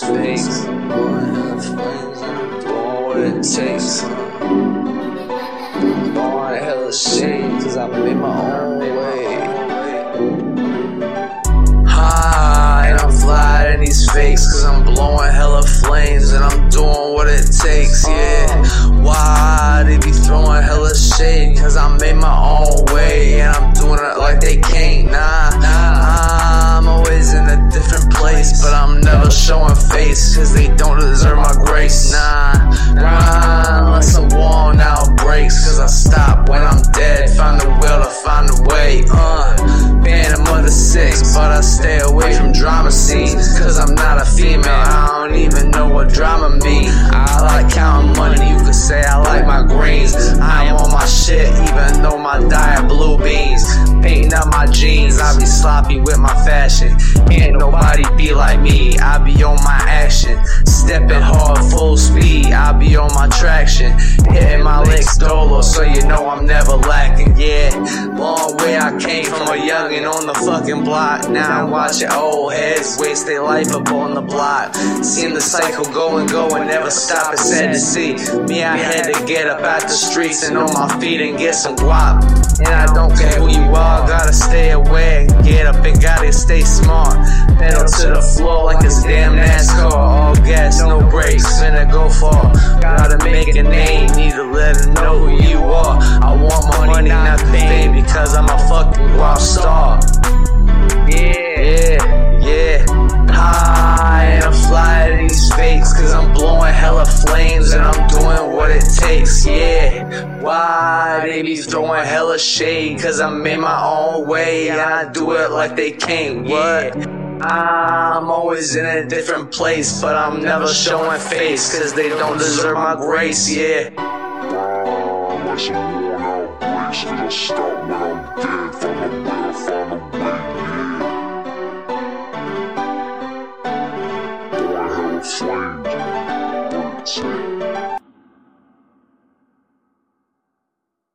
these. Blowing what it takes. Blowing hella shade, cause I made my own but I'm never showing face, cause they don't deserve my grace, nah. Rhyme unless I'm worn out brakes, cause I stop when I'm dead, find a will to find a way, uh. Phantom of the six, but I stay away from drama scenes, cause I'm not a female, I don't even know what drama mean. I like counting money, you could say I like my greens. I am my shit, even though my diet blue beans. Painting up my jeans, I be sloppy with my fashion. Ain't nobody be like me, I be on my action. Stepping hard, full speed, I be on my traction. Hitting my legs dolo, so you know I'm never lacking, yeah. Came from a youngin' on the fucking block. Now I'm watching old heads waste their life up on the block. Seeing the cycle go and go and never stop, it's sad to see. Me, I had to get up out the streets and on my feet and get some guap. And I don't care who you are, gotta stay aware. Get up and gotta stay smart. Pedal to the floor like it's damn NASCAR. All gas, no brakes, finna go far. Gotta make a name, need to let them know who you are. I want money, not fame, takes, yeah. Why they be throwing hella shade, Cause I'm in my own way and I do it like they can't, what? I'm always in a different place, but I'm never showing face, cause they don't deserve my grace, yeah. Like some worn out brakes, cause I stop when I'm dead. Find a way, find a way, yeah.